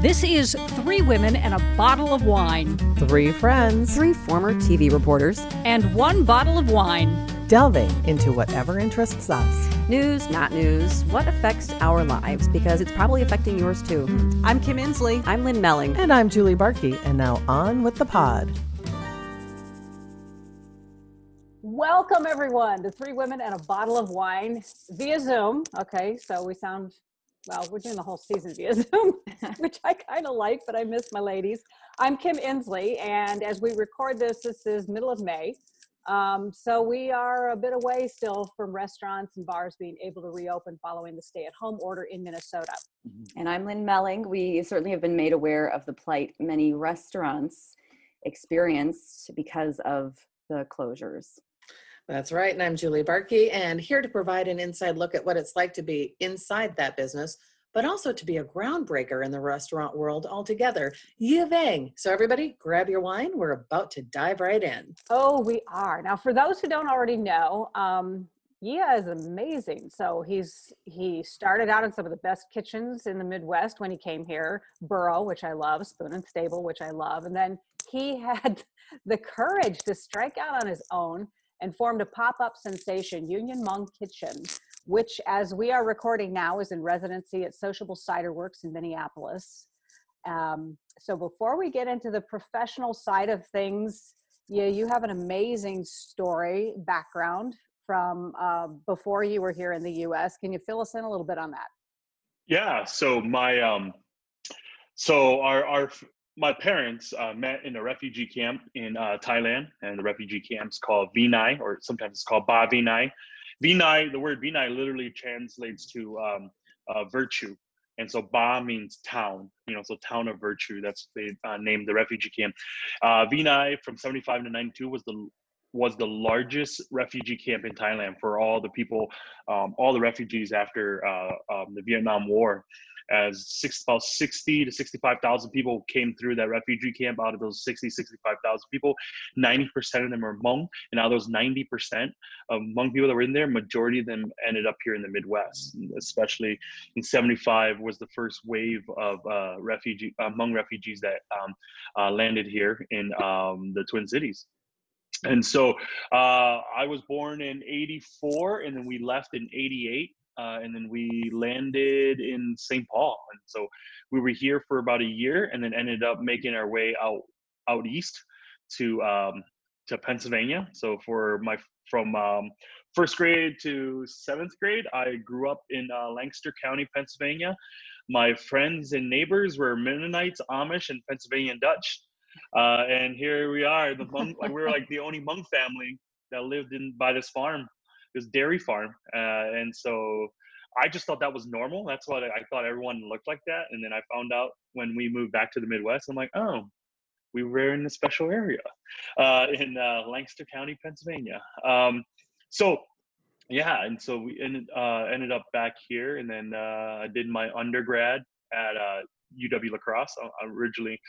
This is Three Women and a Bottle of Wine. Three friends. Three former TV reporters. And one bottle of wine. Delving into whatever interests us. News, not news, what affects our lives, because it's probably affecting yours too. I'm Kim Insley. I'm Lynn Melling. And I'm Julie Barkey. And now on with the pod. Welcome, everyone, to Three Women and a Bottle of Wine via Zoom. Okay, so we sound well, we're doing the whole season via Zoom, which I kind of like, but I miss my ladies. I'm Kim Insley, and as we record this, this is middle of May. Um, so we are a bit away still from restaurants and bars being able to reopen following the stay-at-home order in Minnesota. Mm-hmm. And I'm Lynn Melling. We certainly have been made aware of the plight many restaurants experienced because of the closures. That's right. And I'm Julie Barkey, and here to provide an inside look at what it's like to be inside that business, but also to be a groundbreaker in the restaurant world altogether. Yia Vang. So, everybody, grab your wine. We're about to dive right in. Oh, we are. Now, for those who don't already know, um, Yia is amazing. So he's he started out in some of the best kitchens in the Midwest when he came here, Borough, which I love, Spoon and Stable, which I love, and then he had the courage to strike out on his own and formed a pop-up sensation, Union Hmong Kitchen, which as we are recording now is in residency at Sociable Cider Works in Minneapolis. Um, so before we get into the professional side of things, yeah, you have an amazing story background from uh, before you were here in the U.S. Can you fill us in a little bit on that? Yeah. So my um, so our our my parents uh, met in a refugee camp in uh, Thailand, and the refugee camp's called Vinai, or sometimes it's called Ba Vinai. Vinai, the word Vinai literally translates to um, uh, virtue, and so Ba means town. You know, so town of virtue. That's they uh, named the refugee camp. Uh, Vinai from 75 to 92 was the was the largest refugee camp in Thailand for all the people, um, all the refugees after uh, um, the Vietnam War as six, about 60 to 65,000 people came through that refugee camp. Out of those 60, 65,000 people, 90% of them are Hmong. And out of those 90% of Hmong people that were in there, majority of them ended up here in the Midwest, especially in 75 was the first wave of uh, refugee, uh, Hmong refugees that um, uh, landed here in um, the Twin Cities and so uh, I was born in 84 and then we left in 88 uh, and then we landed in St. Paul. And so we were here for about a year, and then ended up making our way out out east to um, to Pennsylvania. So for my from um, first grade to seventh grade, I grew up in uh, Lancaster County, Pennsylvania. My friends and neighbors were Mennonites, Amish, and Pennsylvania Dutch. Uh, and here we are, the Hmong, like we were like the only Hmong family that lived in by this farm this dairy farm, uh, and so I just thought that was normal. That's what I thought everyone looked like that. And then I found out when we moved back to the Midwest, I'm like, oh, we were in a special area uh, in uh, Lancaster County, Pennsylvania. Um, so yeah, and so we ended, uh, ended up back here, and then uh, I did my undergrad at UW uh, La Crosse. I originally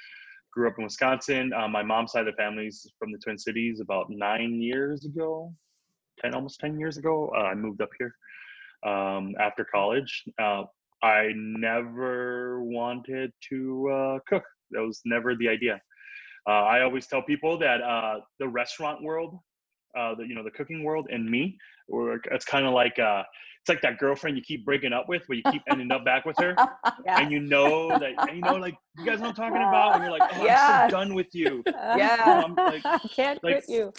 grew up in Wisconsin. Uh, my mom's side of the family's from the Twin Cities. About nine years ago, 10 almost 10 years ago uh, i moved up here um, after college. Uh, i never wanted to uh, cook. That was never the idea. Uh, i always tell people that uh, the restaurant world uh, the you know the cooking world and me or it's kind of like uh, it's like that girlfriend you keep breaking up with, but you keep ending up back with her, yeah. and you know that, and you know, like you guys know what I'm talking about, and you're like, oh, yeah. I'm so done with you. Yeah, know, like, can't like, quit you.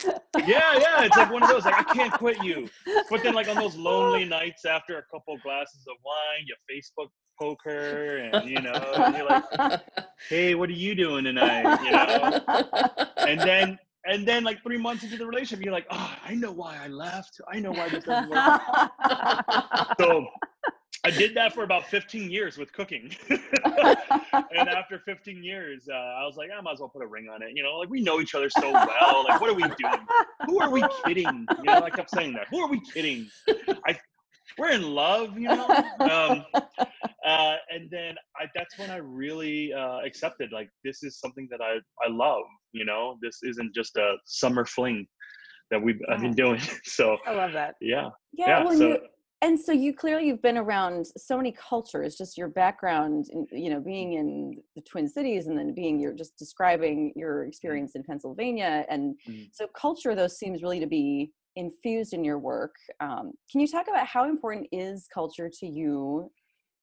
yeah, yeah, it's like one of those, like I can't quit you. But then, like on those lonely nights after a couple glasses of wine, you Facebook poker, and you know, and you're like, hey, what are you doing tonight? You know, and then and then like three months into the relationship, you're like, oh, I know why I left. I know why this doesn't work. so I did that for about 15 years with cooking. and after 15 years, uh, I was like, I might as well put a ring on it. You know, like we know each other so well. Like, what are we doing? Who are we kidding? You know, I kept saying that. Who are we kidding? I, we're in love, you know? Um, uh, and then I, that's when I really uh, accepted, like, this is something that I, I love you know this isn't just a summer fling that we've yeah. been doing so i love that yeah yeah, yeah well, so, you, and so you clearly you've been around so many cultures just your background in, you know being in the twin cities and then being you're just describing your experience in pennsylvania and Mhm. so culture though seems really to be infused in your work um, can you talk about how important is culture to you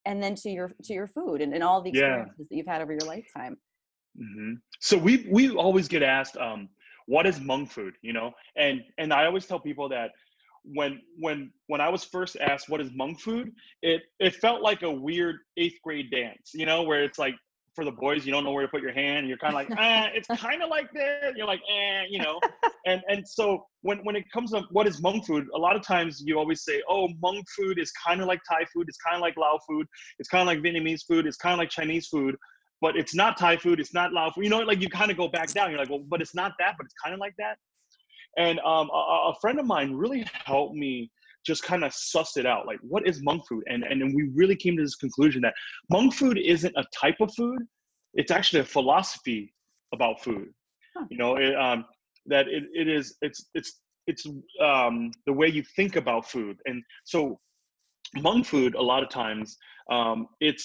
and then to your to your food and, and all the Yeah. experiences that you've had over your lifetime hmm So we we always get asked, um, what is Hmong food? You know, and and I always tell people that when when when I was first asked what is Hmong food, it it felt like a weird eighth grade dance. You know, where it's like for the boys, you don't know where to put your hand. You're kind of like, ah, it's kind of like this. You're like, eh, you know. and and so when when it comes to what is Hmong food, a lot of times you always say, oh, Hmong food is kind of like Thai food. It's kind of like Lao food. It's kind of like Vietnamese food. It's kind of like Chinese food but it's not Thai food, it's not Lao food. You know, like you kind of go back down. You're like, well, but it's not that, but it's kind of like that. And um, a, a friend of mine really helped me just kind of sussed it out. Like, what is Hmong food? And and then we really came to this conclusion that Hmong food isn't a type of food; it's actually a philosophy about food. Huh. You know, it, um, that it, it is it's it's it's um, the way you think about food. And so, Hmong food, a lot of times, um, it's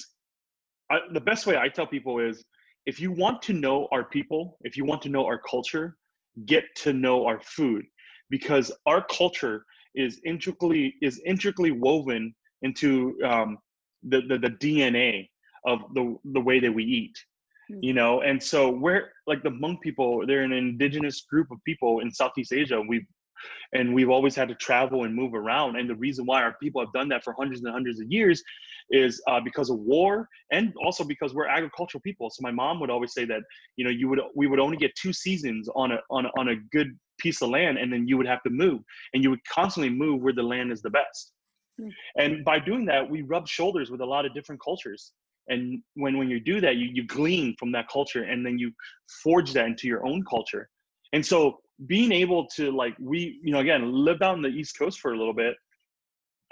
I, the best way I tell people is if you want to know our people, if you want to know our culture, get to know our food because our culture is intricately is intricately woven into um, the, the the DNA of the the way that we eat. Hmm. You know, and so we're like the Hmong people. They're an indigenous group of people in Southeast Asia. We've and we've always had to travel and move around. And the reason why our people have done that for hundreds and hundreds of years is uh, because of war and also because we're agricultural people. So my mom would always say that you know you would we would only get two seasons on a on a, on a good piece of land, and then you would have to move, and you would constantly move where the land is the best. Hmm. And by doing that, we rub shoulders with a lot of different cultures. And when when you do that, you you glean from that culture, and then you forge that into your own culture. And so being able to like we you know again lived out on the east coast for a little bit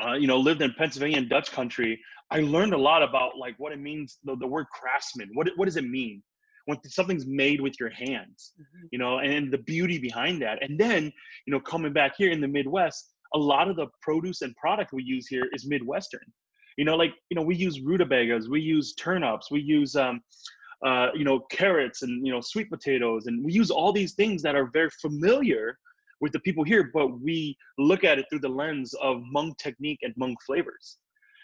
uh, you know lived in pennsylvania and dutch country. I learned a lot about like what it means the, the word craftsman. What, what does it mean when something's made with your hands Mhm. you know and the beauty behind that. And then you know coming back here in the midwest a lot of the produce and product we use here is midwestern. You know like you know we use rutabagas we use turnips we use um, uh, you know carrots and you know sweet potatoes and we use all these things that are very familiar with the people here but we look at it through the lens of Hmong technique and Hmong flavors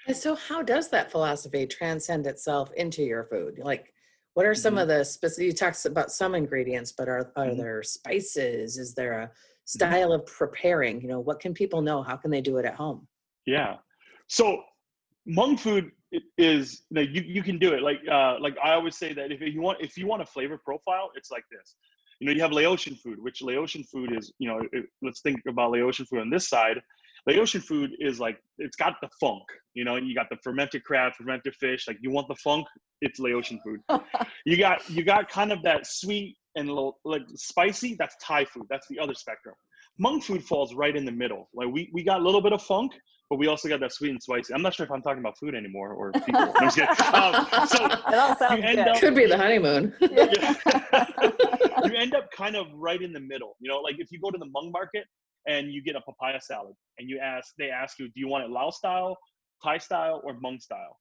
And so, how does that philosophy transcend itself into your food? Like, what are some Mhm. of the specific? You talked about some ingredients, but are are Mhm. there spices? Is there a style of preparing? You know, what can people know? How can they do it at home? Yeah. So Hmong food is you, know, you you can do it. Like uh, like I always say that if you want if you want a flavor profile, it's like this. You know, you have Laotian food, which Laotian food is you know it, let's think about Laotian food on this side. Laotian food is like it's got the funk. You know, you got the fermented crab, fermented fish. Like you want the funk, it's Laotian food. you got you got kind of that sweet and little like spicy. That's Thai food. That's the other spectrum. Hmong food falls right in the middle. Like we we got a little bit of funk, but we also got that sweet and spicy. I'm not sure if I'm talking about food anymore or people. No, I'm just kidding. Um, so It all sounds good. up- Could be the honeymoon. you end up kind of right in the middle. You know, like if you go to the Hmong market and you get a papaya salad and you ask, they ask you, do you want it Lao style, Thai style, or Hmong style?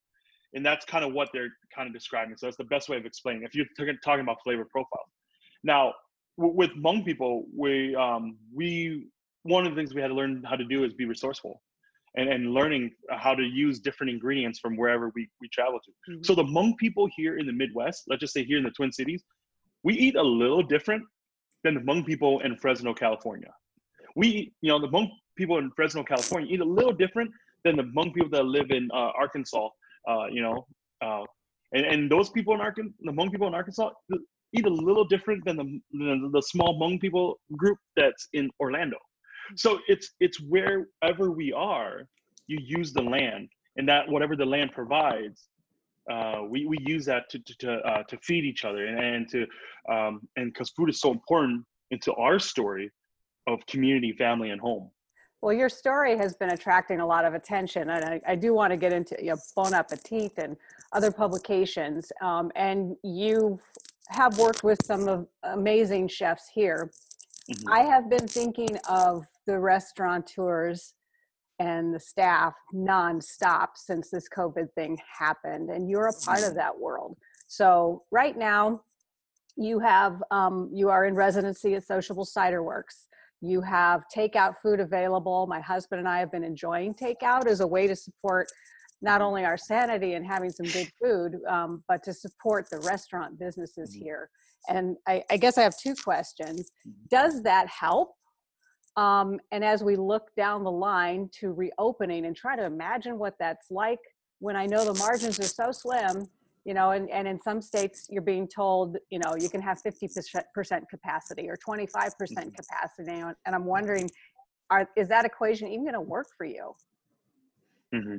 And that's kind of what they're kind of describing. So that's the best way of explaining. If you're talking- talking about flavor profile. Now, w- with Hmong people, we um, we one of the things we had to learn how to do is be resourceful, and and learning how to use different ingredients from wherever we we travel to. Mhm. So the Hmong people here in the Midwest, let's just say here in the Twin Cities, we eat a little different than the Hmong people in Fresno, California. We, eat- you know, the Hmong people in Fresno, California eat a little different than the Hmong people that live in uh, Arkansas. Uh, you know, uh, and and those people in Arkansas, the Hmong people in Arkansas, eat a little different than the than the small Hmong people group that's in Orlando. So it's it's wherever we are, you use the land, and that whatever the land provides, uh, we we use that to to to, uh, to feed each other and, and to um, and because food is so important into our story of community, family, and home. Well, your story has been attracting a lot of attention, and I, I do want to get into you know, Bon Appetit and other publications. Um, and you have worked with some of amazing chefs here. Mhm. I have been thinking of the restaurateurs and the staff nonstop since this COVID thing happened, and you're a part of that world. So right now, you have um, you are in residency at Sociable Cider Works. You have takeout food available. My husband and I have been enjoying takeout as a way to support not only our sanity and having some good food, um, but to support the restaurant businesses here. And I, I guess I have two questions. Does that help? Um, and as we look down the line to reopening and try to imagine what that's like when I know the margins are so slim, you know, and, and in some states you're being told, you know, you can have 50% capacity or 25% capacity. And I'm wondering, are, is that equation even going to work for you? hmm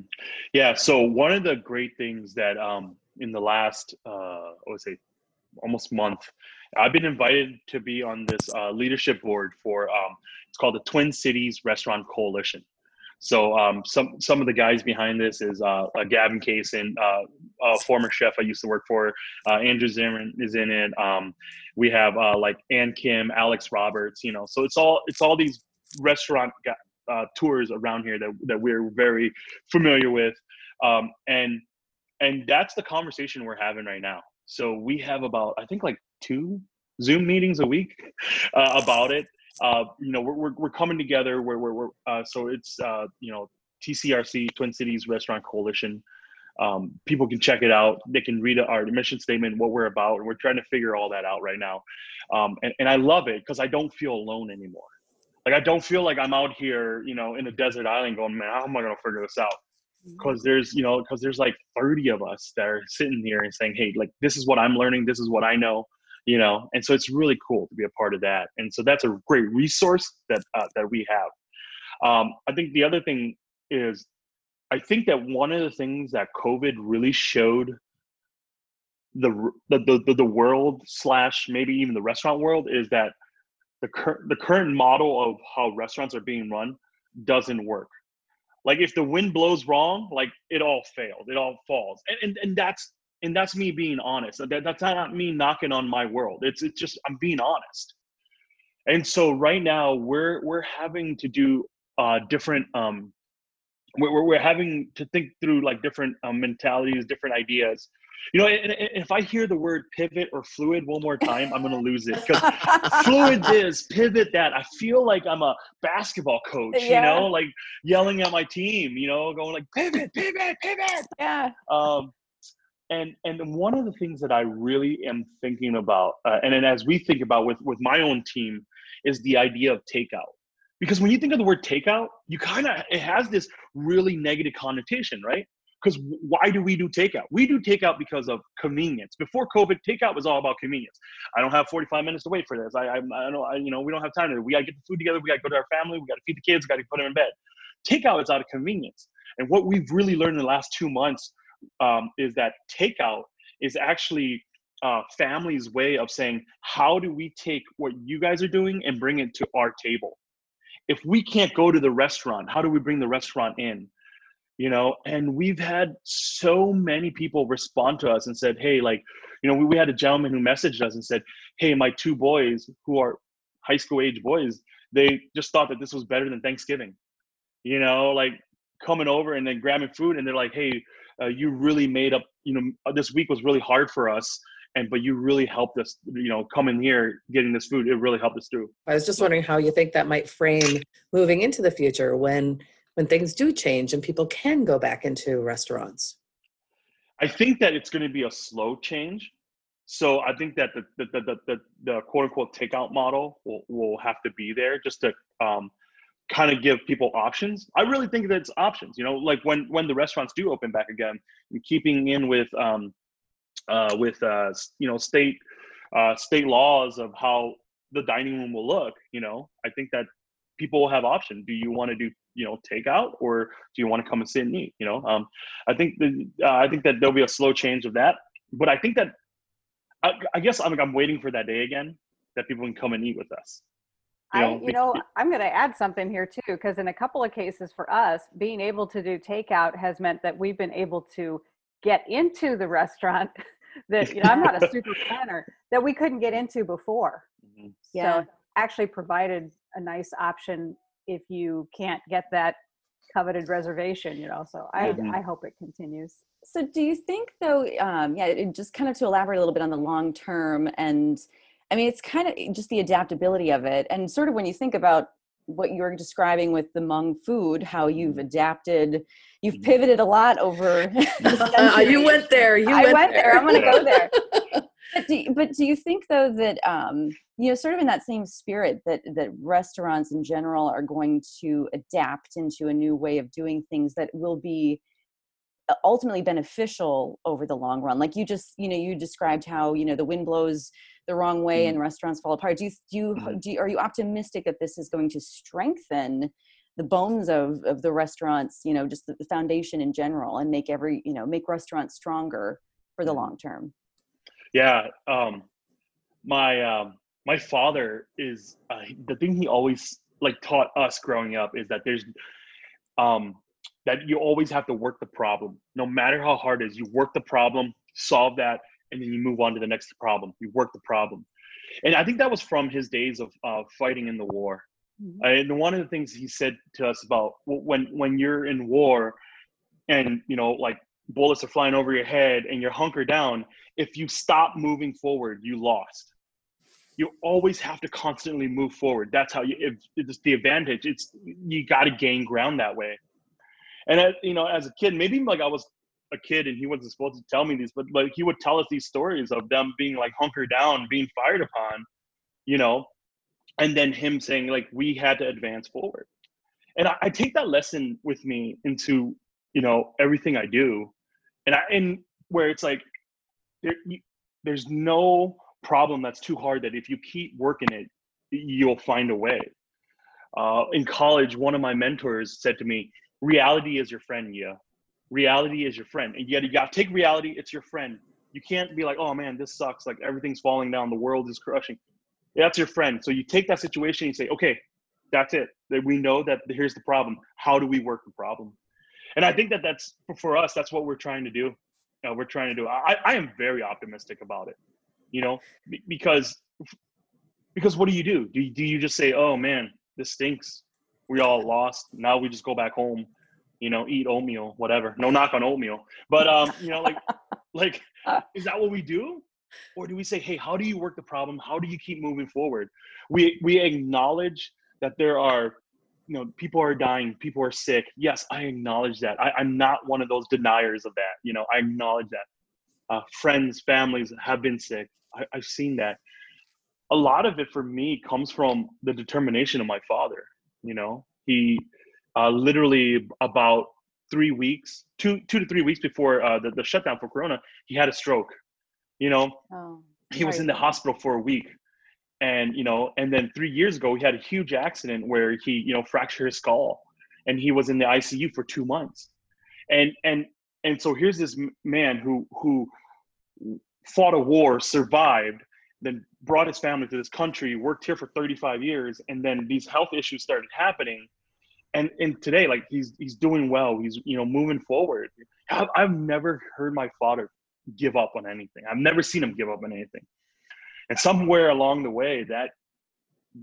Yeah. So one of the great things that um, in the last, uh, I would say, almost month, I've been invited to be on this uh, leadership board for. Um, it's called the Twin Cities Restaurant Coalition. So um, some some of the guys behind this is uh, uh, Gavin Kaysen, uh, a former chef I used to work for. Uh, Andrew Zimmerman is in it. Um, we have uh, like Ann Kim, Alex Roberts. You know, so it's all it's all these restaurant uh, tours around here that that we're very familiar with, um, and and that's the conversation we're having right now. So we have about I think like two Zoom meetings a week uh, about it. Uh, you know, we're, we're, we're coming together. Where we're, we're uh, so it's uh, you know TCRC Twin Cities Restaurant Coalition. Um, people can check it out. They can read our mission statement, what we're about, and we're trying to figure all that out right now. Um, and, and I love it because I don't feel alone anymore like I don't feel like I'm out here, you know, in a desert island going, man, how am I gonna figure this out? Because there's, you know, because there's like 30 of us that are sitting here and saying, hey, like this is what I'm learning, this is what I know, you know, and so it's really cool to be a part of that. And so that's a great resource that uh, that we have. Um, I think the other thing is, I think that one of the things that COVID really showed the the the, the world slash maybe even the restaurant world is that the current the current model of how restaurants are being run doesn't work. Like if the wind blows wrong, like it all failed, it all falls, and and, and that's and that's me being honest. That, that's not me knocking on my world. It's it's just I'm being honest. And so right now we're we're having to do uh, different. Um, we're we're having to think through like different um, mentalities, different ideas, you know, and, and if I hear the word pivot or fluid one more time, I'm gonna lose it because fluid this, pivot that. I feel like I'm a basketball coach, yeah. you know, like yelling at my team, you know, going like pivot, pivot, pivot. Yeah. Um, and and one of the things that I really am thinking about, uh, and then as we think about with with my own team, is the idea of takeout. Because when you think of the word takeout, you kind of it has this really negative connotation, right? Because why do we do takeout? We do takeout because of convenience. Before COVID, takeout was all about convenience. I don't have 45 minutes to wait for this. I, I, I don't, I, you know, we don't have time to. We got to get the food together. We got to go to our family. We got to feed the kids. We got to put them in bed. Takeout is out of convenience. And what we've really learned in the last two months um, is that takeout is actually uh, family's way of saying, how do we take what you guys are doing and bring it to our table? If we can't go to the restaurant, how do we bring the restaurant in? You know and we've had so many people respond to us and said hey like you know we, we had a gentleman who messaged us and said hey my two boys who are high school age boys they just thought that this was better than thanksgiving you know like coming over and then grabbing food and they're like hey uh, you really made up you know this week was really hard for us and but you really helped us you know coming here getting this food. It really helped us through. I was just wondering how you think that might frame moving into the future when when things do change and people can go back into restaurants? I think that it's going to be a slow change. So I think that the the the the, the quote unquote takeout model will, will have to be there just to um, kind of give people options. I really think that it's options. You know, like when when the restaurants do open back again, keeping in with um, uh, with uh, you know state uh, state laws of how the dining room will look. You know, I think that people will have options. Do you want to do you know takeout or do you want to come and sit and eat you know um, i think the, uh, i think that there'll be a slow change of that but i think that i, I guess I'm, I'm waiting for that day again that people can come and eat with us you know, I, you know, I'm going to add something here too, because in a couple of cases for us, being able to do takeout has meant that we've been able to get into the restaurant that you know I'm not a super planner that we couldn't get into before. Mm-hmm. Yeah. So actually provided a nice option if you can't get that coveted reservation, you know. So I Mhm. I hope it continues. So do you think though, um, yeah, it- just kind of to elaborate a little bit on the long term and I mean, it's kind of just the adaptability of it. And sort of when you think about what you're describing with the Hmong food, how you've adapted, you've Mhm. pivoted a lot over. you went there. You I went, went there. I'm going to go there. But do, but do you think though that um, you know, sort of in that same spirit that that restaurants in general are going to adapt into a new way of doing things that will be uh, ultimately beneficial over the long run? Like you just you know you described how you know the wind blows the wrong way Mhm. and restaurants fall apart. Do you do you, Mhm. do you, are you optimistic that this is going to strengthen? the bones of, of the restaurants you know just the, the foundation in general and make every you know make restaurants stronger for the Mhm. long term Yeah, um, my um, my father is uh, the thing he always like taught us growing up is that there's um, that you always have to work the problem, no matter how hard it is. You work the problem, solve that, and then you move on to the next problem. You work the problem, and I think that was from his days of uh, fighting in the war. And one of the things he said to us about when when you're in war, and you know like bullets are flying over your head and you're hunkered down if you stop moving forward you lost. You always have to constantly move forward. That's how you if it's the advantage it's you got to gain ground that way. And I, you know as a kid maybe like i was a kid and he wasn't supposed to tell me these but like he would tell us these stories of them being like hunkered down being fired upon you know and then him saying like we had to advance forward. And i, I take that lesson with me into you know everything i do and i and where it's like there, there's no problem that's too hard that if you keep working it you'll find a way. Uh, in college one of my mentors said to me reality is your friend yeah. Reality is your friend. And yet you got to take reality it's your friend. You can't be like oh man this sucks. Like everything's falling down. The world is crushing. That's your friend. So you take that situation and you say okay that's it. That we know that here's the problem. How do we work the problem and i think that that's for us that's what we're trying to do. Uh, we're trying to do I, I am very optimistic about it you know because because what do you do? Do you, do you just say oh man this stinks. We all lost. Now we just go back home you know eat oatmeal whatever. No knock on oatmeal. But um you know like like is that what we do? Or do we say hey how do you work the problem? How do you keep moving forward? We we acknowledge that there are you know people are dying people are sick. Yes i acknowledge that. I, i'm not one of those deniers of that you know i acknowledge that. Uh, friends families have been sick. I, i've seen that. A lot of it for me comes from the determination of my father you know? He uh, literally about three weeks two two to three weeks before uh, the, the shutdown for corona he had a stroke you know? Oh he was in the hospital for a week and you know and then three years ago he had a huge accident where he you know fractured his skull and he was in the icu for two months. And and and so here's this man who who fought a war survived then brought his family to this country worked here for 35 years and then these health issues started happening. And and today like he's he's doing well. He's you know moving forward. I've, I've never heard my father give up on anything. I've never seen him give up on anything and somewhere along the way that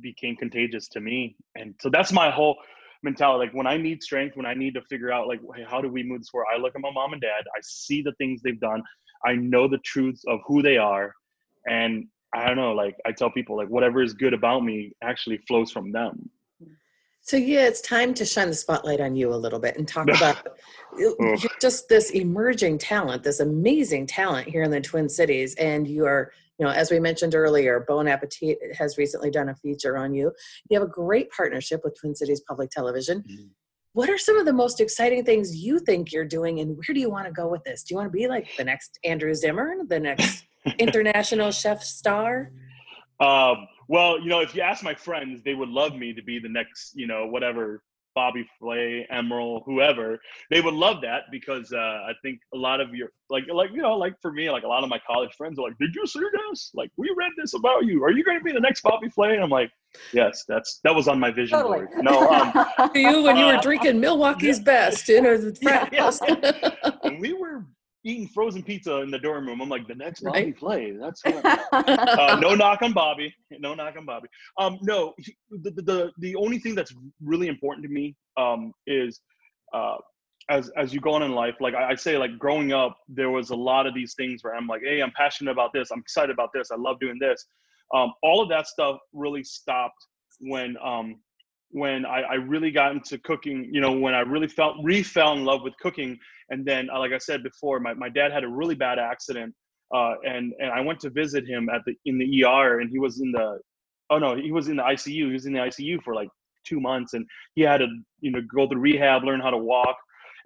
became contagious to me. And so that's my whole mentality. Like when i need strength when i need to figure out like hey, how do we move this forward? I look at my mom and dad. I see the things they've done. I know the truths of who they are. And i don't know like i tell people like whatever is good about me actually flows from them. So yeah, it's time to shine the spotlight on you a little bit and talk about oh. just this emerging talent, this amazing talent here in the Twin Cities, and you are, you know, as we mentioned earlier, Bon Appetit has recently done a feature on you. You have a great partnership with Twin Cities Public Television. Mhm. What are some of the most exciting things you think you're doing, and where do you want to go with this? Do you want to be like the next Andrew Zimmern, the next international chef star? Um, well, you know, if you ask my friends, they would love me to be the next, you know, whatever Bobby Flay, Emeril, whoever. They would love that because uh, I think a lot of your like like you know like for me like a lot of my college friends are like, did you see this? Like we read this about you. Are you going to be the next Bobby Flay? And I'm like, yes, that's that was on my vision Totally. board. No, um, you when you were Uh, drinking Milwaukee's best in a frat Yeah, house. when we were eating frozen pizza in the dorm room, I'm like, the next Bobby Right. Flay. That's what. uh, no knock on Bobby. No knock on Bobby. Um, no, he- the, the the the only thing that's really important to me um, is uh, as as you go on in life, like I, I, say, like growing up, there was a lot of these things where I'm like, hey, I'm passionate about this, I'm excited about this, I love doing this. Um, all of that stuff really stopped when um, when I, I, really got into cooking. You know, when I really felt re fell in love with cooking, and then, uh, like I said before, my, my dad had a really bad accident, uh, and and I went to visit him at the in the ER, and he was in the oh no, he was in the ICU. He was in the ICU for like two months, and he had to you know go to rehab, learn how to walk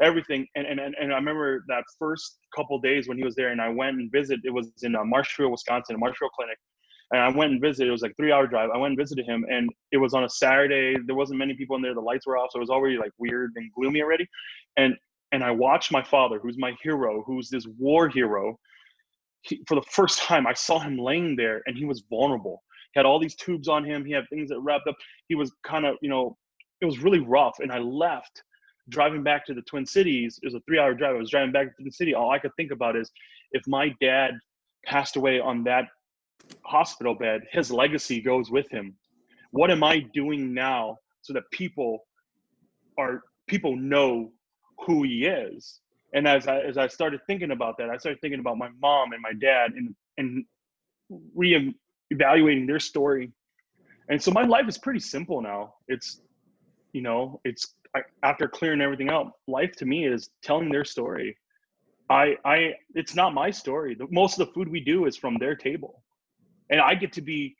everything. And, and, and I remember that first couple days when he was there and I went and visited, it was in uh, Marshfield, Wisconsin, Marshfield clinic. And I went and visited, it was like three hour drive. I went and visited him and it was on a Saturday. There wasn't many people in there. The lights were off. So it was already like weird and gloomy already. And, and I watched my father, who's my hero, who's this war hero. He, for the first time, I saw him laying there and he was vulnerable. He had all these tubes on him. He had things that wrapped up. He was kind of, you know, it was really rough. And I left driving back to the Twin Cities, it was a three hour drive. I was driving back to the city. All I could think about is if my dad passed away on that hospital bed, his legacy goes with him. What am I doing now so that people are people know who he is? And as I as I started thinking about that, I started thinking about my mom and my dad and and re-evaluating their story. And so my life is pretty simple now. It's you know, it's after clearing everything out, life to me is telling their story. I, I, it's not my story. The, most of the food we do is from their table, and I get to be,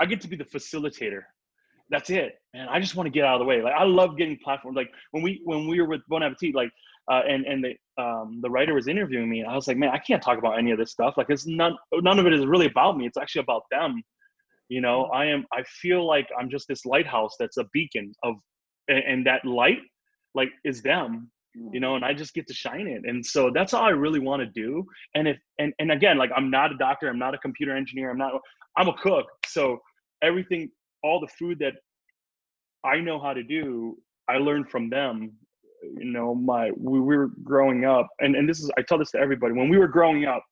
I get to be the facilitator. That's it, and I just want to get out of the way. Like I love getting platforms. Like when we when we were with Bon Appetit, like uh, and and the um, the writer was interviewing me, I was like, man, I can't talk about any of this stuff. Like it's none none of it is really about me. It's actually about them. You know, I am. I feel like I'm just this lighthouse that's a beacon of and, and that light like is them you know and i just get to shine it and so that's all i really want to do and if and, and again like i'm not a doctor i'm not a computer engineer i'm not i'm a cook so everything all the food that i know how to do i learned from them you know my we, we were growing up and, and this is i tell this to everybody when we were growing up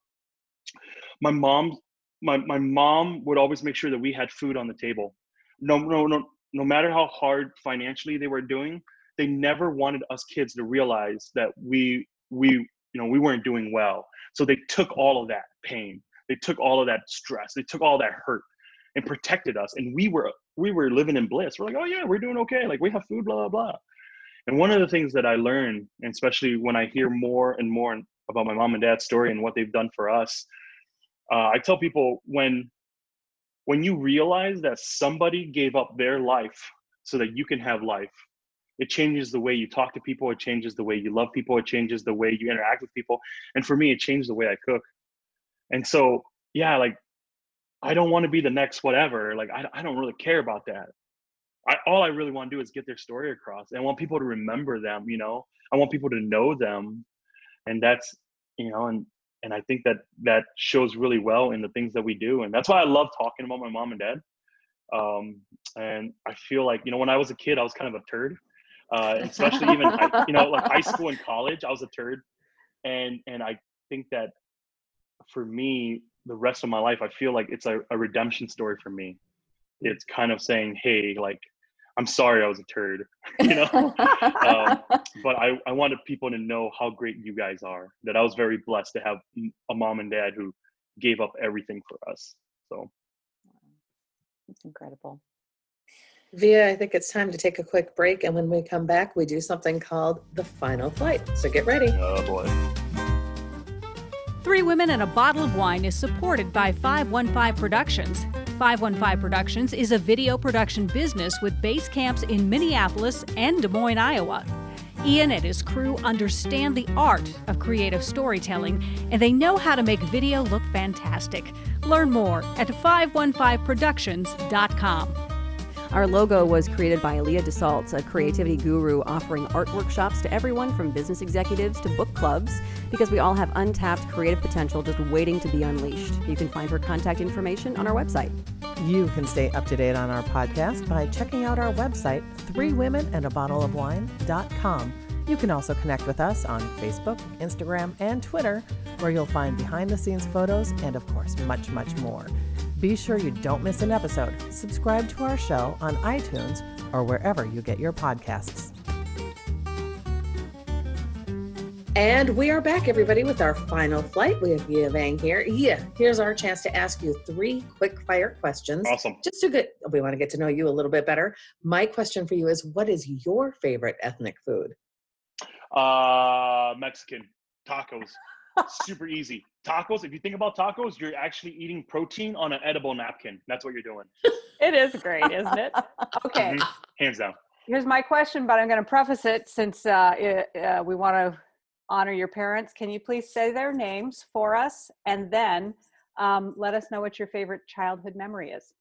my mom my, my mom would always make sure that we had food on the table. No no no no matter how hard financially they were doing, they never wanted us kids to realize that we we you know we weren't doing well. So they took all of that pain, they took all of that stress, they took all that hurt and protected us. And we were we were living in bliss. We're like, oh yeah, we're doing okay. Like we have food, blah blah blah. And one of the things that I learned, and especially when I hear more and more about my mom and dad's story and what they've done for us, uh, I tell people when when you realize that somebody gave up their life so that you can have life it changes the way you talk to people it changes the way you love people it changes the way you interact with people and for me it changed the way i cook and so yeah like i don't want to be the next whatever like i, I don't really care about that I, all i really want to do is get their story across and i want people to remember them you know i want people to know them and that's you know and and I think that that shows really well in the things that we do, and that's why I love talking about my mom and dad. Um, and I feel like you know when I was a kid, I was kind of a turd, uh, especially even you know like high school and college, I was a turd, and and I think that for me, the rest of my life, I feel like it's a, a redemption story for me. It's kind of saying, hey, like I'm sorry I was a turd, you know. um, but I, I wanted people to know how great you guys are. That I was very blessed to have a mom and dad who gave up everything for us. So it's incredible. Yia, I think it's time to take a quick break, and when we come back, we do something called the final flight. So get ready. Oh boy. Three Women and a Bottle of Wine is supported by 515 Productions. 515 Productions is a video production business with base camps in Minneapolis and Des Moines, Iowa. Ian and his crew understand the art of creative storytelling and they know how to make video look fantastic. Learn more at 515productions.com. Our logo was created by Aaliyah DeSalts, a creativity guru offering art workshops to everyone from business executives to book clubs because we all have untapped creative potential just waiting to be unleashed. You can find her contact information on our website. You can stay up to date on our podcast by checking out our website, three women and a bottle of wine.com. You can also connect with us on Facebook, Instagram, and Twitter, where you'll find behind the scenes photos and, of course, much, much more. Be sure you don't miss an episode. Subscribe to our show on iTunes or wherever you get your podcasts. And we are back, everybody, with our final flight. We have Yia Vang here. Yeah, here's our chance to ask you three quick fire questions. Awesome. Just to get, we want to get to know you a little bit better. My question for you is what is your favorite ethnic food? Uh, Mexican tacos. Super easy. Tacos. If you think about tacos, you're actually eating protein on an edible napkin. That's what you're doing. It is great, isn't it? Okay. Mhm. Hands down. Here's my question, but I'm going to preface it since uh, i- uh, we want to honor your parents. Can you please say their names for us and then um, let us know what your favorite childhood memory is?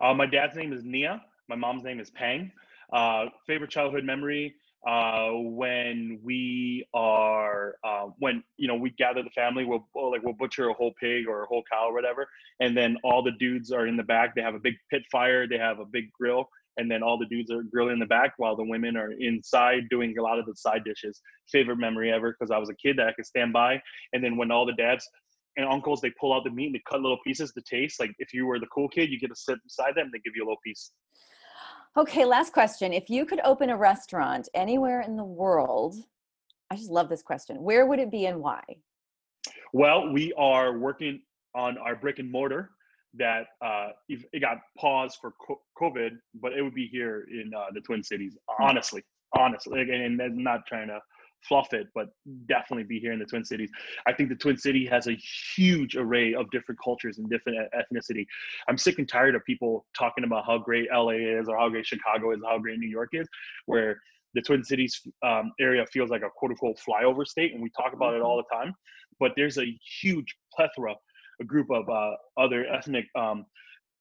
Uh, my dad's name is Nia. My mom's name is Pang. Uh, favorite childhood memory uh, when we are uh, when you know we gather the family. We'll, like we'll butcher a whole pig or a whole cow or whatever, and then all the dudes are in the back. They have a big pit fire. They have a big grill. And then all the dudes are grilling in the back while the women are inside doing a lot of the side dishes. Favorite memory ever because I was a kid that I could stand by. And then when all the dads and uncles they pull out the meat and they cut little pieces to taste. Like if you were the cool kid, you get to sit beside them. They give you a little piece. Okay, last question. If you could open a restaurant anywhere in the world, I just love this question. Where would it be and why? Well, we are working on our brick and mortar that uh, it got paused for COVID, but it would be here in uh, the Twin Cities. Honestly, honestly, and, and not trying to fluff it, but definitely be here in the Twin Cities. I think the Twin City has a huge array of different cultures and different ethnicity. I'm sick and tired of people talking about how great LA is or how great Chicago is, or how great New York is, where the Twin Cities um, area feels like a quote unquote flyover state, and we talk about it all the time. But there's a huge plethora, a group of uh, other ethnic um,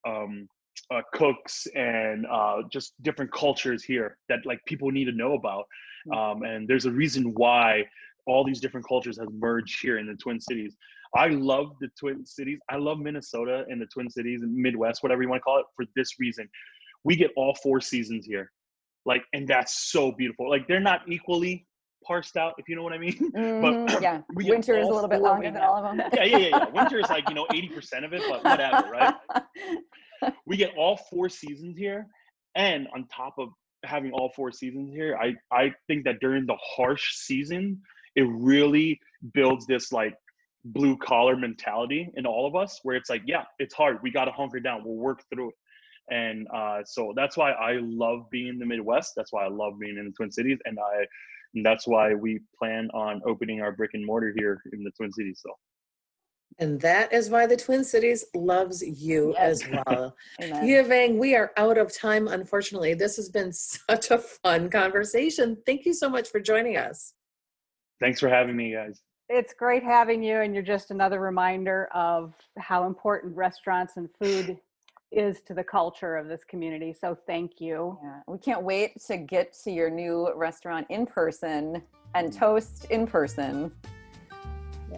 um, uh, cooks and uh, just different cultures here that like people need to know about. Um, and there's a reason why all these different cultures have merged here in the Twin Cities. I love the Twin Cities. I love Minnesota and the Twin Cities and Midwest, whatever you want to call it, for this reason. We get all four seasons here. Like, and that's so beautiful. Like, they're not equally parsed out, if you know what I mean. Mhm, yeah, we get winter is a little bit longer than all of them. yeah, yeah, yeah, yeah. Winter is like, you know, 80% of it, but whatever, right? we get all four seasons here and on top of having all four seasons here i i think that during the harsh season it really builds this like blue collar mentality in all of us where it's like yeah it's hard. We got to hunker down. We'll work through it. And uh, so that's why i love being in the midwest. That's why i love being in the twin cities. And i and that's why we plan on opening our brick and mortar here in the twin cities so And that is why the Twin Cities loves you Yes. as well. Amen. We are out of time, unfortunately. This has been such a fun conversation. Thank you so much for joining us. thanks for having me guys It's great having you, and you're just another reminder of how important restaurants and food is to the culture of this community. So thank you. Yeah, we can't wait to get to your new restaurant in person and toast in person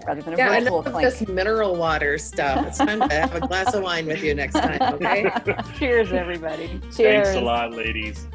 rather than a Yeah, virtual enough of clink. this mineral water stuff. It's time to have a glass of wine with you next time, okay? Cheers, everybody. Cheers. thanks a lot ladies